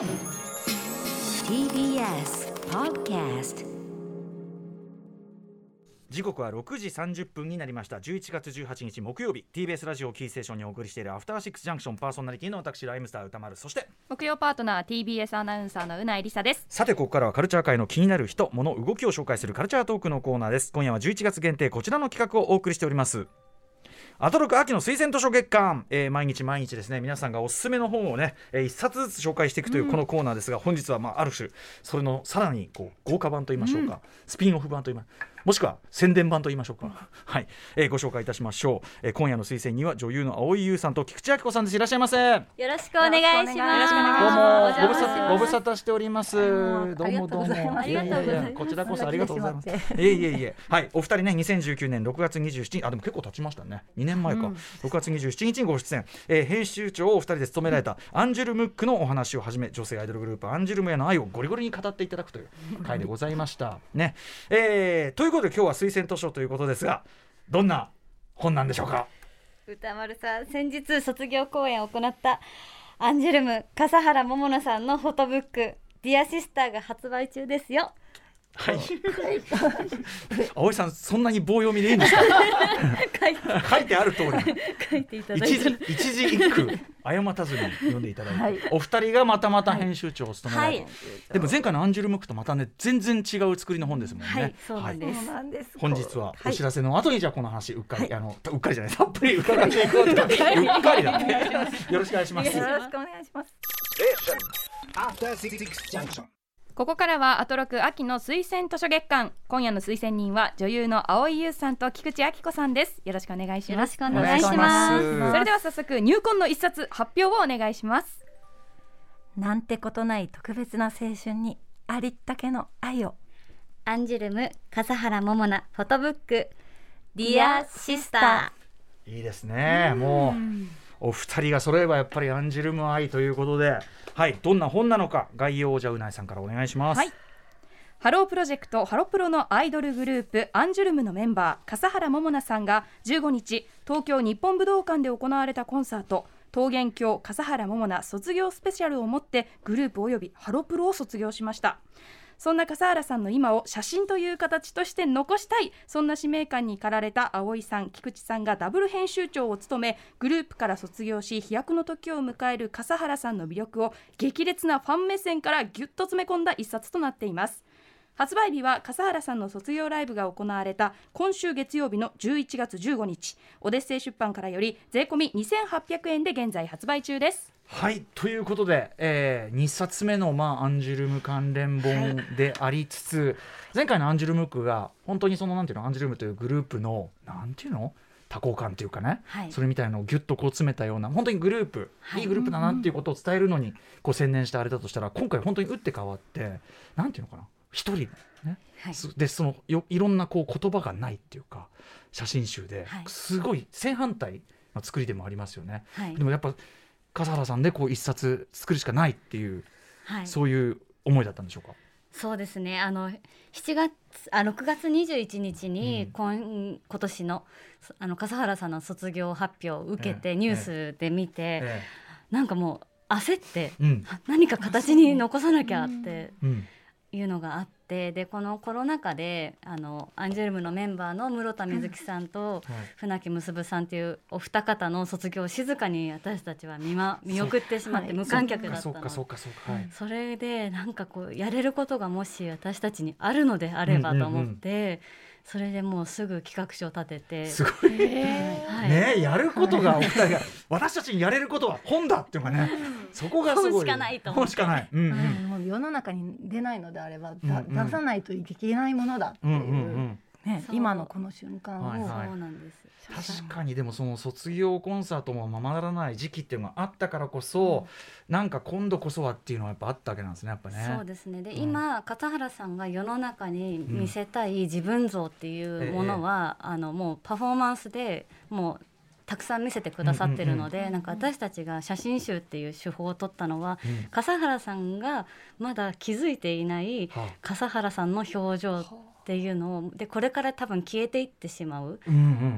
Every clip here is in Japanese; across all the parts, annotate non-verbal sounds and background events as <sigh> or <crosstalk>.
TBS Podcast 時刻は6時30分になりました。11月18日木曜日。TBS ラジオキーステーションにお送りしているアフターシックスジャンクションパーソナリティの私ライムスター歌丸。そして木曜パートナー TBS アナウンサーのうないりさです。さてここからはカルチャー界の気になる人物動きを紹介するカルチャートークのコーナーです。今夜は11月限定こちらの企画をお送りしておりますアトロク秋の推薦図書月間、えー毎日毎日ですね。皆さんがおすすめの本をね、えー一冊ずつ紹介していくというこのコーナーですが、本日はまあある種それのさらにこう豪華版と言いましょうか、スピンオフ版と言いまもしくは宣伝版と言いましょうか、はい、えーご紹介いたしましょう、えー今夜の推薦には女優の蒼井優さんと菊池亜希子さんですいらっしゃいませよろしくお願いします。どうもご無沙汰しております。どうもどうも。ありがとうございますやややこちらこそありがとうございます。<laughs> いえいえいえ。はい、お二人ね、2019年6月27日、あでも結構経ちましたね。2年前か。6月27日にご出演、えー編集長をお二人で務められたアンジュルムックのお話をはじめ、女性アイドルグループアンジュルムへの愛をゴリゴリに語っていただくという回でございました。ね。えーといういうことで今日は推薦図書ということですが、どんな本なんでしょうか？歌丸さん、先日卒業公演を行ったアンジュルム笠原桃乃さんのフォトブックディアシスターが発売中ですよ。はい。葵さん、そんなに棒読みでいいんですか？書いて書いてある通り。書いていただい一て字一字一句誤たずに読んでいただいて、お二人がまたまた編集長を務められて、はい。でも前回のアンジュルムックとまたね全然違う作りの本ですもんね。はい。そうなんです。はい。そうなんです。本日ははい。お知らせの後にじゃあこの話うっかり、あのうっかりじゃないたっぷり伺っていこうとうっかり。だね <laughs> よろしくお願いします。よろしくお願いします。After Six Junction. ここからはアトロク秋の推薦図書月間。今夜の推薦人は女優の蒼井優さんと菊池亜希子さんです。よろしくお願いします。よろしくお願いします。それでは早速入魂の一冊発表をお願いします。なんてことない特別な青春にありったけの愛を。アンジュルム笠原桃奈フォトブック。 Dear sisterいいですね。もうお二人が揃えばやっぱりアンジュルム愛ということではい。どんな本なのか概要をじゃあうないさんからお願いします。はい。ハロープロジェクトハロプロのアイドルグループアンジュルムのメンバー笠原桃奈さんが15日東京日本武道館で行われたコンサート。桃源郷笠原桃奈卒業スペシャルをもってグループおよびハロプロを卒業しましたそんな笠原さんの今を写真という形として残したい。そんな使命感に駆られた葵さん菊池さんがダブル編集長を務めグループから卒業し飛躍の時を迎える笠原さんの魅力を激烈なファン目線からぎゅっと詰め込んだ一冊となっています。発売日は笠原さんの卒業ライブが行われた今週月曜日の11月15日。オデッセイ出版からより税込み2800円で現在発売中です。はいということで、えー、2冊目の、まあ、アンジュルム関連本でありつつ、前回のアンジュルムックが本当にそのなんていうのアンジュルムというグループのなんていうの多幸感というかね、はい。それみたいなのをギュッとこう詰めたような本当にグループ、い、いグループだなっていうことを伝えるのにこう専念してあれだとしたら今回本当に打って変わってなんていうのかな一人ね、はい。すでそのよいろんなこう言葉がないっていうか写真集ではい。すごい正反対の作りでもありますよね。はい。でもやっぱ笠原さんでこう一冊作るしかないっていう、はい。そういう思いだったんでしょうか？そうですね。あの7月あ6月21日に、うん。今今年のそあの笠原さんの卒業発表を受けええ。てニュースで見て、えなんかもう焦ってえうん。何か形に残さなきゃってうんいうのがあってでこのコロナ禍であのアンジュルムのメンバーの室田瑞希さんとはい。船木結さんっていうお二方の卒業を静かに私たちは見,、ま、見送ってしまってはい。無観客だったの。そそれでなんかこうやれることがもし私たちにあるのであればと思って、それでもうすぐ企画書を立てて。すごいはい。ねやることがお二人が私たちにやれることは本だっていうかね。そこがすごい。本しかないと本しかない。うんうん世の中に出ないのであれば、だうんうん。出さないといけないものだっていう、うんうんうん。ね今のこの瞬間を、はいはい。そうなんです。確かにでもその卒業コンサートもままならない時期っていうのがあったからこそ、なんか今度こそはっていうのはやっぱあったわけなんですねやっぱね。そうですね。で、うん。今笠原さんが世の中に見せたい自分像っていうものは、あのもうパフォーマンスでもうたくさん見せてくださってるので、なんか私たちが写真集っていう手法を取ったのは、うん。笠原さんがまだ気づいていないはあ。笠原さんの表情っていうのをでこれから多分消えていってしまう、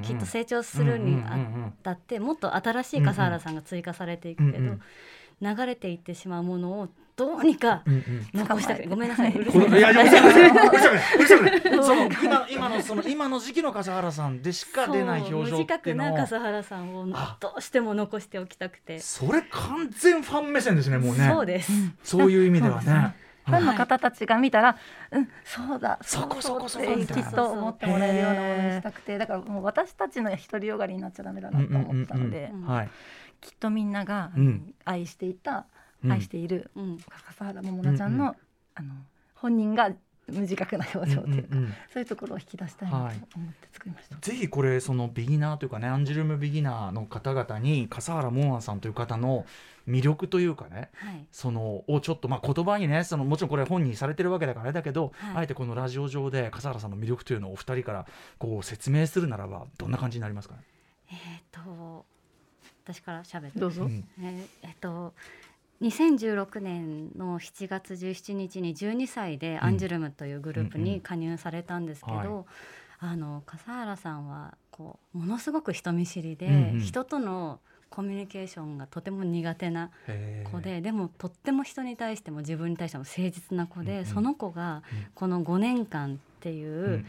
きっと成長するにあたってもっと新しい笠原さんが追加されていくけど、流れていってしまうものをどうにかうんうん。残したく <laughs> ごめんなさい。うるこさい。のい。やいやうるさくない。うるさくな <laughs> い。その今今のその今の時期の笠原さんでしか出ないそう表情っていう。のをな笠原さんをあどうしても残しておきたくて。それ完全ファン目線ですねもうね。そうです、そういう意味ではね。ファンの方たちが見たら、うん、そうだ、そこそこそこってみたいなきっと思ってもらえるようなものにしたくて、だからもう私たちの独りよがりになっちゃダメだなと思ったので、きっとみんなが、うん。愛していた、うん愛しているうん。笠原桃奈ちゃんの、うんうあの本人が無自覚な表情というか、うんうんうん。そういうところを引き出したいなと思って作りました。ぜひこれそのビギナーというかねアンジュルムビギナーの方々に笠原桃奈さんという方の魅力というかねはい。そのをちょっとまあ言葉にねそのもちろんこれ本にされてるわけだからあれだけど、はい。あえてこのラジオ上で笠原さんの魅力というのをお二人からこう説明するならばどんな感じになりますかね？えっ、と私から喋るどうぞ。うん。えーえっと2016年の7月17日に12歳でアンジュルムというグループうんうんに加入されたんですけど、はい。あの笠原さんはこうものすごく人見知りで、うんうん。人とのコミュニケーションがとても苦手な子ででもとっても人に対しても自分に対しても誠実な子で、うんうん。その子がうんこの5年間っていうんうん。う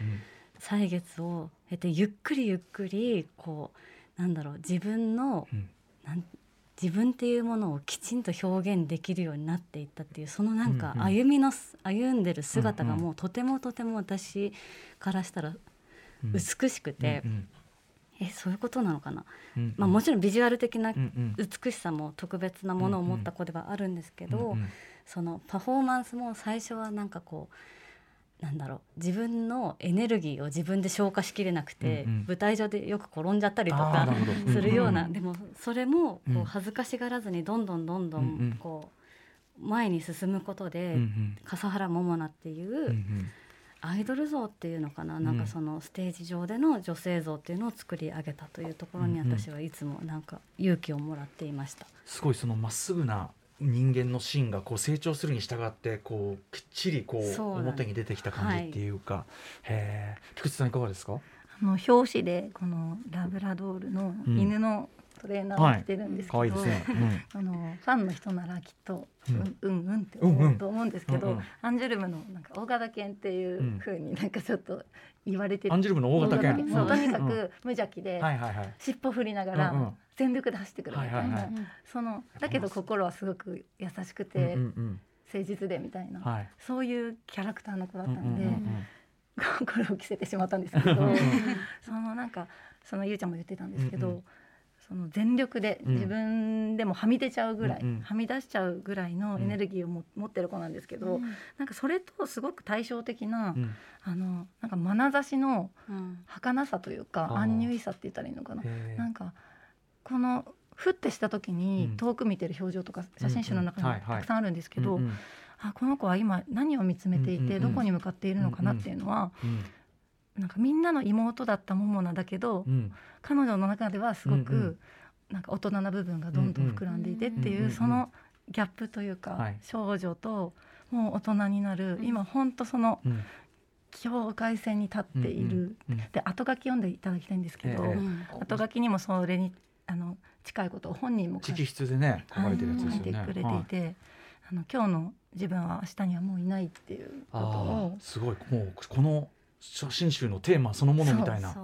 歳月を経てゆっくりゆっくりこうなんだろう自分のうん。なん自分っていうものをきちんと表現できるようになっていったっていうそのなんかうんうん。歩みのす歩んでる姿がうんうん。もうとてもとても私からしたらうん美しくて、うん。えそういうことなのかな、うんうん。まあ、もちろんビジュアル的なうんうん。美しさも特別なものを持った子ではあるんですけど、うんうん。そのパフォーマンスも最初はなんかこうなんだろう自分のエネルギーを自分で消化しきれなくて、うんうん。舞台上でよく転んじゃったりとかするような、うんうん。でもそれもうん。こう恥ずかしがらずにどんどんどんどうんうん。んこう前に進むことで、うんうん。笠原桃奈っていうんううん。アイドル像っていうのかな、なんかそのステージ上での女性像っていうのを作り上げたというところにうんうん。私はいつもなんか勇気をもらっていました。すごいそのまっすぐな人間の芯がこう成長するに従ってこうきっちりこう表に出てきた感じっていうか、へえ菊池さんいかがですか？あの表紙でこのラブラドールの犬のトレーナーを着てるんですけど、可愛いですね、うん。<laughs> あのファンの人ならきっと、ううんん、うんうんって思うと思うんですけど、うんうん。アンジュルムのなんか大型犬っていう風になんかちょっと言われてる、アンジュルムの大型犬。うとにかうん。く無邪気で、はいはいはい。尻尾振りながうんうん。ら全力で走ってくるみたいな、はいはいはい。そのだけど心はすごく優しくうんて、うん。誠実でみたいな、そういうキャラクターの子だったので、うんうんうん。これを着せてしまったんですけどそのなんかそのゆうちゃんも言ってたんですけど、うんうん。その全力でうん。自分でもはみ出ちゃうぐらい、はみ出しちゃうぐらいのエネルギーをも、持ってる子なんですけど、なんかそれとすごく対照的な、うん。あのなんか眼差しのうん。儚さというかあー。アンニュイさって言ったらいいのかな。なんかこのふってした時にうん。遠く見てる表情とか写真集の中にたくさんあるんですけど、あこの子は今何を見つめていてどこに向かっているのかなっていうのは、うんなんかみんなの妹だった桃奈だけど、うん。彼女の中ではすごく、なんか大人な部分がどんどん膨らんでいてっていう、そのギャップというか、はい。少女ともう大人になる、今本当そのうん。境界線に立っている、で後書き読んでいただきたいんですけど、後書きにもそれにあの近いことを本人も直筆でね書かれてるやつ書ですよね。いてくれていて、あの今日の自分は明日にはもういないっていうことあをーすごい。もうこの写真集のテーマそのものみたいな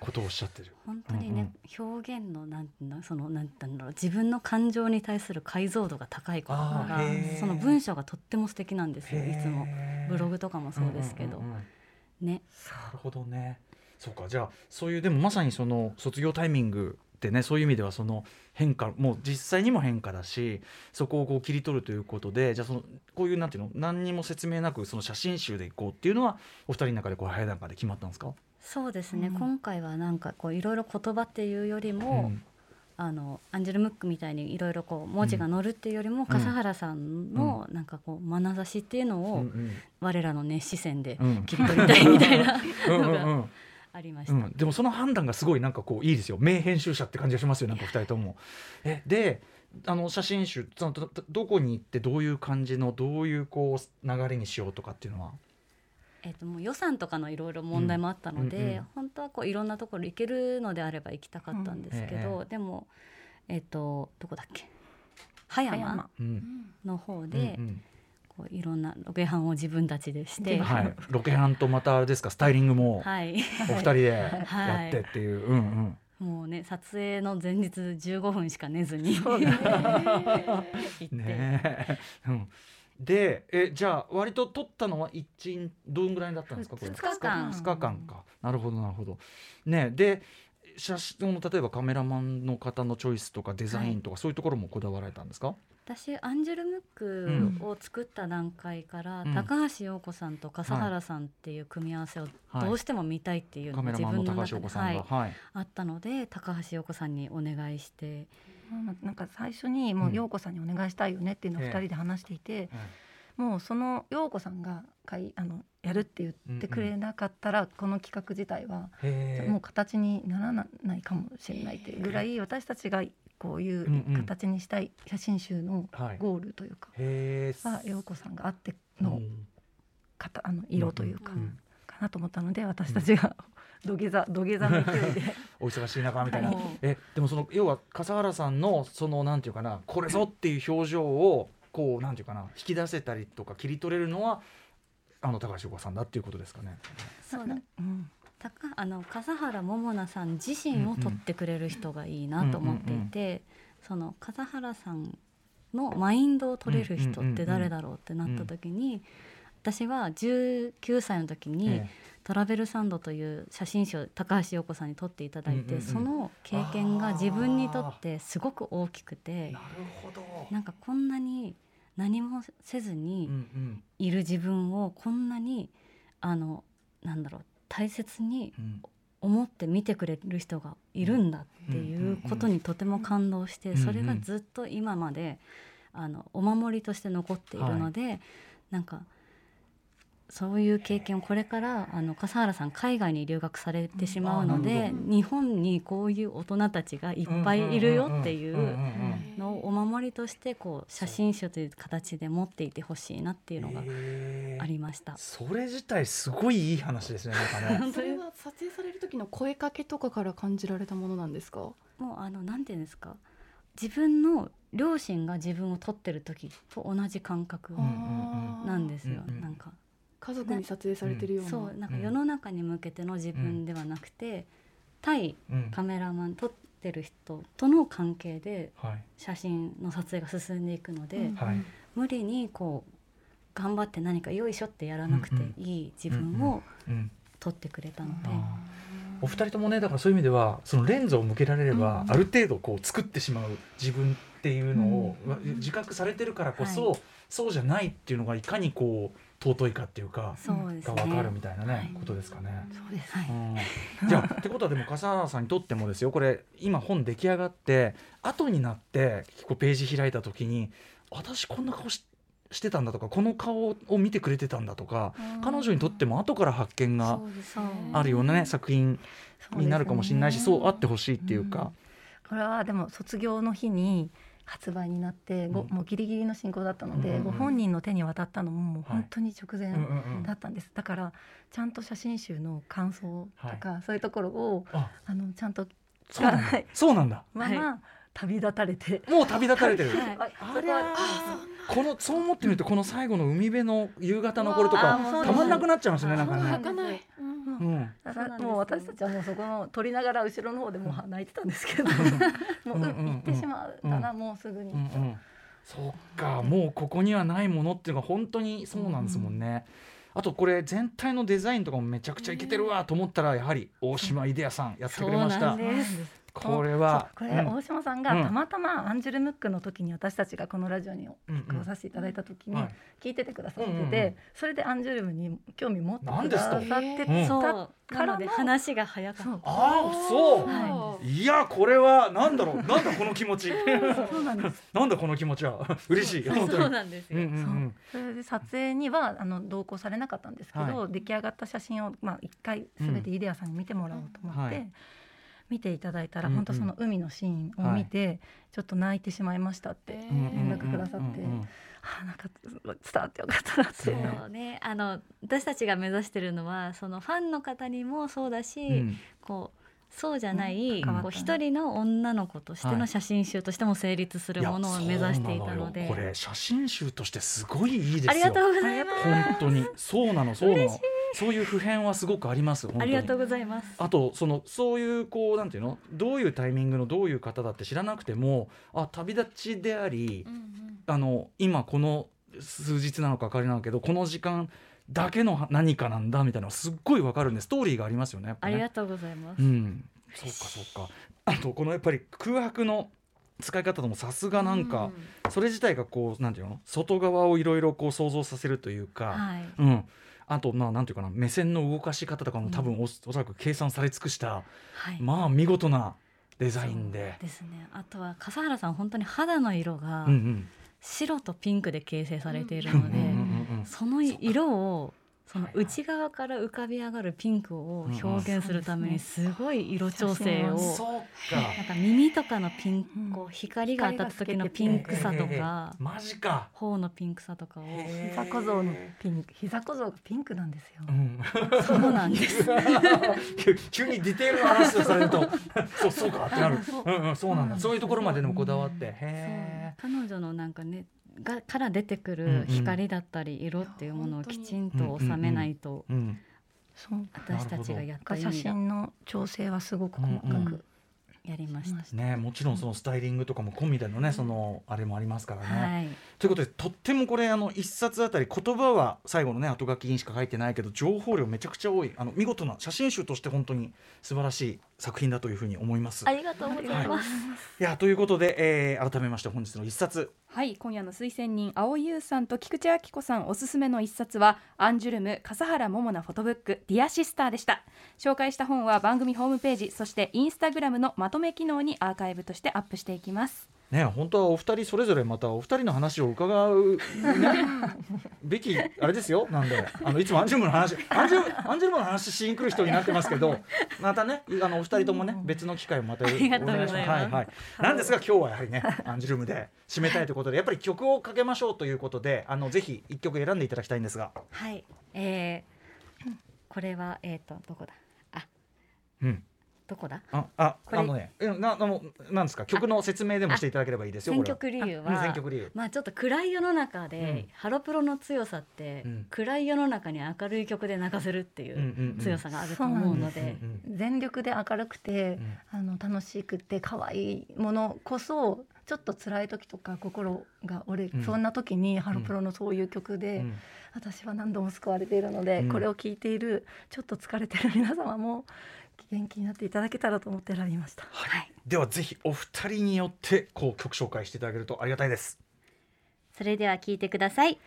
ことをおっしゃってる。本当にね、表現のなんていうのそのなんていうんだろう自分の感情に対する解像度が高い子だからその文章がとっても素敵なんですよいつも。ブログとかもそうですけど、んんうんうん。ね。なるほどね。そうか。じゃあそういうでもまさにその卒業タイミングってねそういう意味ではその変化もう実際にも変化だしそこをこう切り取るということでじゃあそのこういうなんていうの何にも説明なくその写真集でいこうっていうのはお二人の中でこう早い段階で決まったんですか、そうですね、うん。今回はなんかこういろいろ言葉っていうよりも、うん。あのアンジェル・ムックみたいにいろいろこう文字が載るっていうよりも、笠原さんのなんかこう眼差しっていうのうんをうん。我らの熱視線でうん。切り取りたいみたいな。うんうのがん。うんありました。うん、でもその判断がすごいなんかこういいですよ。名編集者って感じがしますよなんか二人とも。えであの写真集そのどこに行ってどういう感じのどういうこう流れにしようとかっていうのは？えっともう予算とかのいろいろ問題もあったので、うんうんうん。本当はこういろんなところ行けるのであれば行きたかったんですけど、うんえでもえっとどこだっけ？葉葉山。うん。の方うんでうんこういろんなロケハンを自分たちでして、はい、ロケハンとまたあれですかスタイリングもはい、お二人でやってっていう、うんうん。もうね撮影の前日15分しか寝ずに。<laughs> 行って、ねえ、うん、でえじゃあ割と撮ったのは一日どんぐらいだったんですかこれ？二日間。2日間か。なるほどなるほど。ねで写真の例えばカメラマンの方のチョイスとかデザインとか、そういうところもこだわられたんですか？私アンジュルムックを作った段階から、うん。高橋洋子さんと笠原さんっていう組み合わせをはい。どうしても見たいっていうのが自分の中で、はい、はい。あったので高橋洋子さんにお願いして。まあなんか最初にもう陽子さんにお願いしたいよねっていうのをええ。二人で話していて、もうその陽子さんがかいあのやるって言ってくれなかったら、この企画自体はもう形にならないかもしれないっていうぐらい私たちがこういう形にしたい写真集のはい。ゴールというか、へえは陽子さんがあってのうん。型あの色というか、うんかなと思ったので私たちが <laughs> 土下座土下座の勢いで。<laughs> お忙しい中みたいな、はい。えでもその要は笠原さんのそのなんていうかなこれぞっていう表情をこうなんていうかな引き出せたりとか切り取れるのはあの高橋洋子さんだっていうことですかね。そうだ。うん高あの笠原桃奈さん自身を撮ってくれる人がいいなと思っていて、その笠原さんのマインドを撮れる人って誰だろうってなった時に、私は19歳の時に、えトラベルサンドという写真集を高橋洋子さんに撮っていただいて、その経験が自分にとってすごく大きくてえなるほど。なんかこんなに何もせずうんにうん。いる自分をこんなにあのなんだろう大切にうん。思って見てくれる人がいるんだっていうことにとても感動してそれがずっと今まであのお守りとして残っているのでなんかそういう経験をこれからあの笠原さん海外に留学されてしまうのでる日本にこういう大人たちがいっぱいいるよっていうのをお守りとしてこう写真集という形で持っていてほしいなっていうのがありました。それ自体すごいいい話ですねなんかね。<laughs> それは撮影される時の声かけとかから感じられたものなんですか？もうあのなんていうんですか？自分の両親が自分を撮ってる時と同じ感覚なんですよ、うんうんなんか。家族に撮影されてるような、そうなんかうん。世の中に向けての自分ではなくて、対うん。カメラマン撮ってる人との関係ではい。写真の撮影が進んでいくので、うんはい。無理にこう頑張って何かよいしょってやらなくていい自分をうん。撮ってくれたので、お二人ともねだからそういう意味ではそのレンズを向けられれば、うんある程度こう作ってしまう自分っていうのを、うん自覚されてるからこそ、はそうじゃないっていうのがいかにこう尊いかっていうかが分かるみたいなね、はい。ことですかね。そうです。じゃあってことはでも笠原さんにとってもですよこれ今本出来上がって後になってこうページ開いた時に私こんな顔ししてたんだとかこの顔を見てくれてたんだとか彼女にとっても後から発見があるようなね作品になるかもしれないしそうあってほしいっていうか。これはでも卒業の日に発売になって、ごうん。もうギリギリの進行だったので、うんうんうん。ご本人の手に渡ったのももうはい本当に直前だったんです、だからちゃんと写真集の感想とか、そういうところをあ。あのちゃんとそうなんだ。はい。そうなんだ。まま、は旅立たれて。もう旅立たれてる、はい。あありゃこのそう思ってみるとこの最後の海辺の夕方のこれとうかたまんなくなっちゃいますねなんかね。もう私たちはもうそこの撮りながら後ろの方でもう泣いてたんですけど。もううんうんうん。行ってしまうからもうすぐに、うんうん、そっかもうここにはないものっていうのが本当にそうなんですもんね。あとこれ全体のデザインとかもめちゃくちゃいけてるわと思ったらやはり大島イデアさんやってくれました。そうなんですこれはこれ、うん。大島さんがうん。たまたまアンジュルムックの時に私たちがこのラジオに来させていただいた時にはい。聞いててくださってて、それでアンジュルムに興味持ってくなんですとださってたなので話が早かった。ああそう、はい。やこれはなんだろう？なんだこの気持ち。そうなんです。<laughs> なんだこの気持ちは？嬉しい。そうなんですう。んよ、それで撮影にはあの同行されなかったんですけど、は出来上がった写真をまあ一回すべてイデアさんに見てもらおうと思って、はい見ていただいたら、うんうん。本当その海のシーンを見て、ちょっと泣いてしまいましたってえー連絡くださって、あなんか伝わってよかったなって。そうね。あの私たちが目指してるのはそのファンの方にもそうだし、うん。こそうじゃないうんこう一人の女の子としての写真集としても成立するものを目指していたので、いやそうなよ。これ写真集としてすごいいいですよ。ありがとうございます。本当に。そうなのそうなのそういう普遍はすごくありますありがとうございます。あとそのそういうこうなんていうのどういうタイミングのどういう方だって知らなくてもあ旅立ちであり、あの今この数日なのか分かりないけどこの時間だけの何かなんだみたいなすっごい分かるんでストーリーがありますよねね。ありがとうございます、うん、そうかそうか。あとこのやっぱり空白の使い方ともさすがなんか、それ自体がこうなんていうの外側をいろいろこう想像させるというか、はい。うん、あとまあなんていうかな目線の動かし方とかも多分お,、そらく計算され尽くしたはい。まあ見事なデザインで。ですね。あとは笠原さん本当に肌の色が白とピンクで形成されているので、うんうんうんうん。その色をその内側から浮かび上がるピンクを表現するためにすごい色調整をそうか。なんか耳とかのピンうん。こう光が当たった時のピンクさとええか。マジか。頬のピンクさとかを。膝小僧のピンク。膝小僧がピンクなんですよ。う。ん。そうなんです。急 <laughs> 急にディテールの話をされると <laughs> そうそうかってなる、<laughs> う。んうん、そうなんだ、そういうところまででもこだわって、へえ彼女のなんかねがから出てくる光だったり色っていうものをきちんと収めないと。私たちがやった意写真の調整はすごく細かくやりました。ねもちろんそのスタイリングとかも込みでのねそのあれもありますからね。はい、ということでとってもこれあの一冊あたり言葉は最後のね後書きにしか書いてないけど情報量めちゃくちゃ多いあの見事な写真集として本当に素晴らしい作品だというふうに思います。ありがとうございます。いやということで、えー改めまして本日の一冊はい今夜の推薦人青井優さんと菊池亜希子さんおすすめの一冊はアンジュルム笠原桃奈フォトブックディアシスターでした紹介した本は番組ホームページそしてインスタグラムのまとめ機能にアーカイブとしてアップしていきますね本当はお二人それぞれまたお二人の話を伺う、ね、べきあれですよなんであのいつもアンジュルムの話アンジュアンジュルムの話しに来る人になってますけどまたねあのお二人ともね別の機会をまたりがとうございます。はいはい、なんですが今日はやはりねアンジュルムで締めたいということでやっぱり曲をかけましょうということであのぜひ一曲選んでいただきたいんですが、はい、えー、これはえっ、とどこだ？あ、うん、どこだ？ああこれ。あのねうんなあのなんですか？曲の説明でもしていただければいいですよ選曲理由うんは選。曲理由。まあちょっと暗い世の中で、うん。ハロプロの強さって、うん。暗い世の中に明るい曲で流せるっていう強さがあると思うので、全力で明るくて、うん。あの楽しくて可愛いものこそちょっと辛い時とか心が折れ、うんそんな時にハロプロのそういう曲で、うん私は何度も救われているので、うんこれを聴いているちょっと疲れてる皆様も元気になっていただけたらと思って選びました。はい、ではぜひお二人によってこう曲紹介していただけるとありがたいです。それでは聞いてください。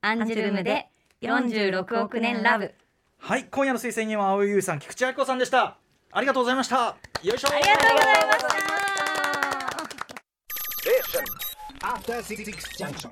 アンジュルムで46億年ラブ。はい、今夜の推薦人は青井優さん、菊池亜希子さんでした。ありがとうございました。よいしょ。ありがとうございました。Station. After Six Junction.